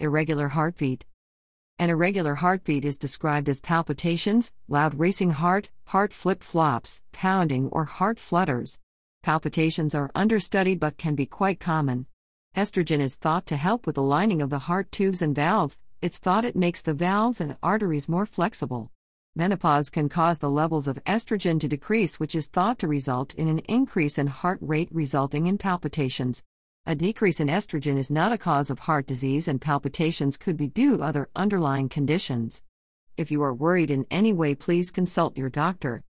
Irregular heartbeat. An irregular heartbeat is described as palpitations, loud racing heart, heart flip flops, pounding, or heart flutters. Palpitations are understudied but can be quite common. Estrogen is thought to help with the lining of the heart tubes and valves, it's thought it makes the valves and arteries more flexible. Menopause can cause the levels of estrogen to decrease, which is thought to result in an increase in heart rate, resulting in palpitations. A decrease in estrogen is not a cause of heart disease, and palpitations could be due to other underlying conditions. If you are worried in any way, please consult your doctor.